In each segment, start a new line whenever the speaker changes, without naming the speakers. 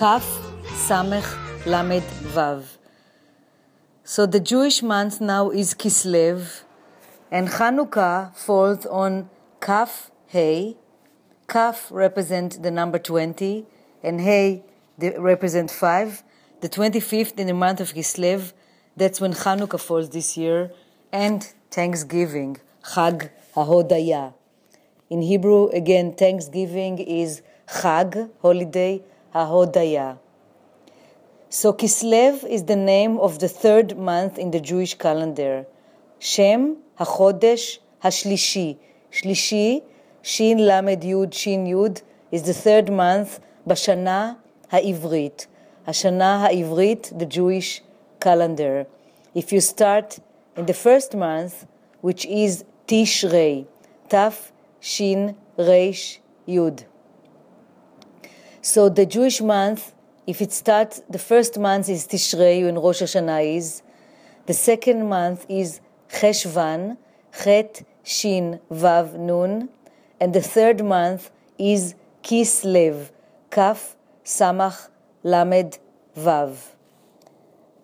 Samech Lamed Vav. So the Jewish month now is Kislev, and Hanukkah falls on Kaf Hey. Kaf represent the number 20, and Hey represent 5. The 25th in the month of Kislev, that's when Hanukkah falls this year, and Thanksgiving, Chag HaHodaya. In Hebrew, again, Thanksgiving is Chag, holiday, HaHodaya. So Kislev is the name of the third month in the Jewish calendar. Shem HaChodesh HaShlishi. Shlishi, Shin Lamed Yud, Shin Yud, is the third month, Bashana HaIvrit. Hashana HaIvrit, the Jewish calendar. If you start in the first month, which is Tishrei, Taf Shin Reish Yud. So the Jewish month, if it starts, the first month is Tishrei when Rosh Hashanah is. The second month is Cheshvan, Chet Shin Vav Nun. And the third month is Kislev, Kaf Samach Lamed Vav.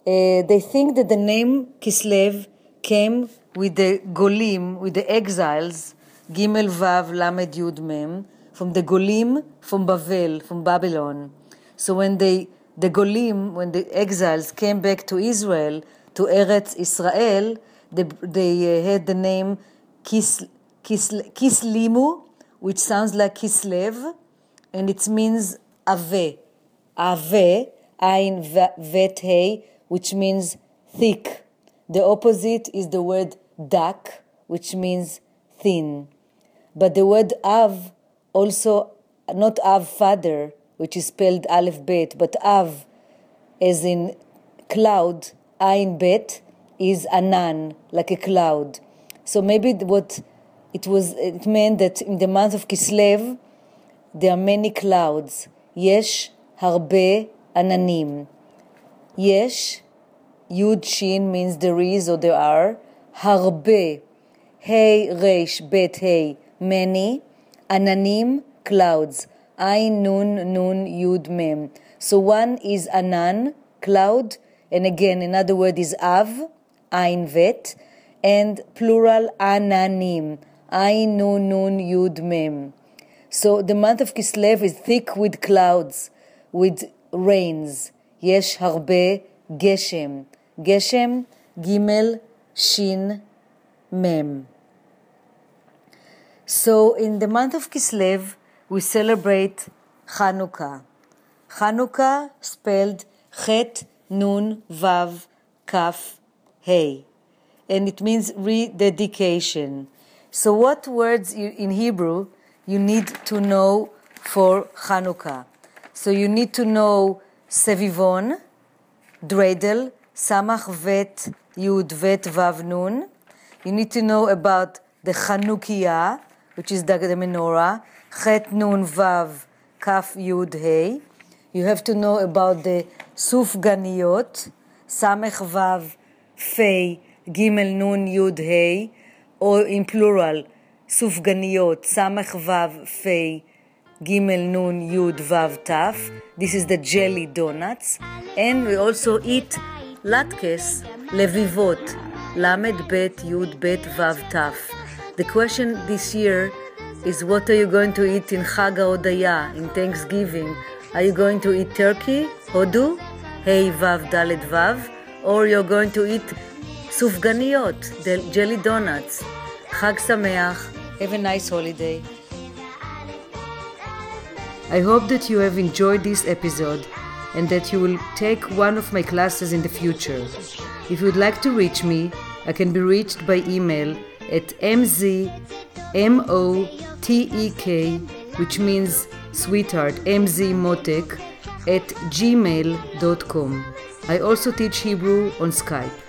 Uh, they think that the name Kislev came with the Golim, with the exiles, Gimel Vav Lamed Yud Mem, from the Golim from Babel, from Babylon. So when they, the Golim, when the exiles came back to Israel, to Eretz Israel, they, they uh, had the name Kis, Kis, Kislimu, which sounds like Kislev, and it means Ave. Ave, Ein Vet Hey, which means thick. The opposite is the word dak, which means thin. But the word Av also, not Av father, which is spelled Aleph Bet, but Av, as in cloud, Ain Bet, is Anan, like a cloud. So maybe what it was, it meant that in the month of Kislev, there are many clouds. Yesh harbe ananim. Yesh, Yud Shin means there is or there are. Harbe, Hey Resh Bet Hey, many. Ananim, clouds. Ain Nun Nun Yud Mem. So one is Anan, cloud, and again another word is Av, Ain Vet, and plural Ananim, Ain Nun Nun Yud Mem. So the month of Kislev is thick with clouds, with rains. Yesh harbe geshem. Geshem, gimel, shin, mem. So in the month of Kislev, we celebrate Hanukkah. Hanukkah spelled Chet, Nun, Vav, Kaf, Hey. And it means rededication. So what words you, in Hebrew you need to know for Hanukkah? So you need to know Sevivon, Dreidel, Samach Vet, Yud Vet Vav Nun. You need to know about the Chanukiah, which is the, menorah, Chet Nun Vav Kaf Yud Hey. You have to know about the Sufganiyot, Samech Vav Fei Gimel Nun Yud Hey, or in plural, Sufganiyot, Samech Vav Fei Gimel Nun Yud Vav Taf. This is the jelly donuts. And we also eat latkes, levivot, Lamed Bet Yud Bet Vav Taf. The question this year is what are you going to eat in Chag HaOdaya, in Thanksgiving? Are you going to eat turkey, hodu, hey vav dalet vav, or you're going to eat sufganiyot, jelly donuts? Chag Sameach, have a nice holiday. I hope that you have enjoyed this episode and that you will take one of my classes in the future. If you would like to reach me, I can be reached by email at mzmotek, which means sweetheart, mzmotek, at gmail.com. I also teach Hebrew on Skype.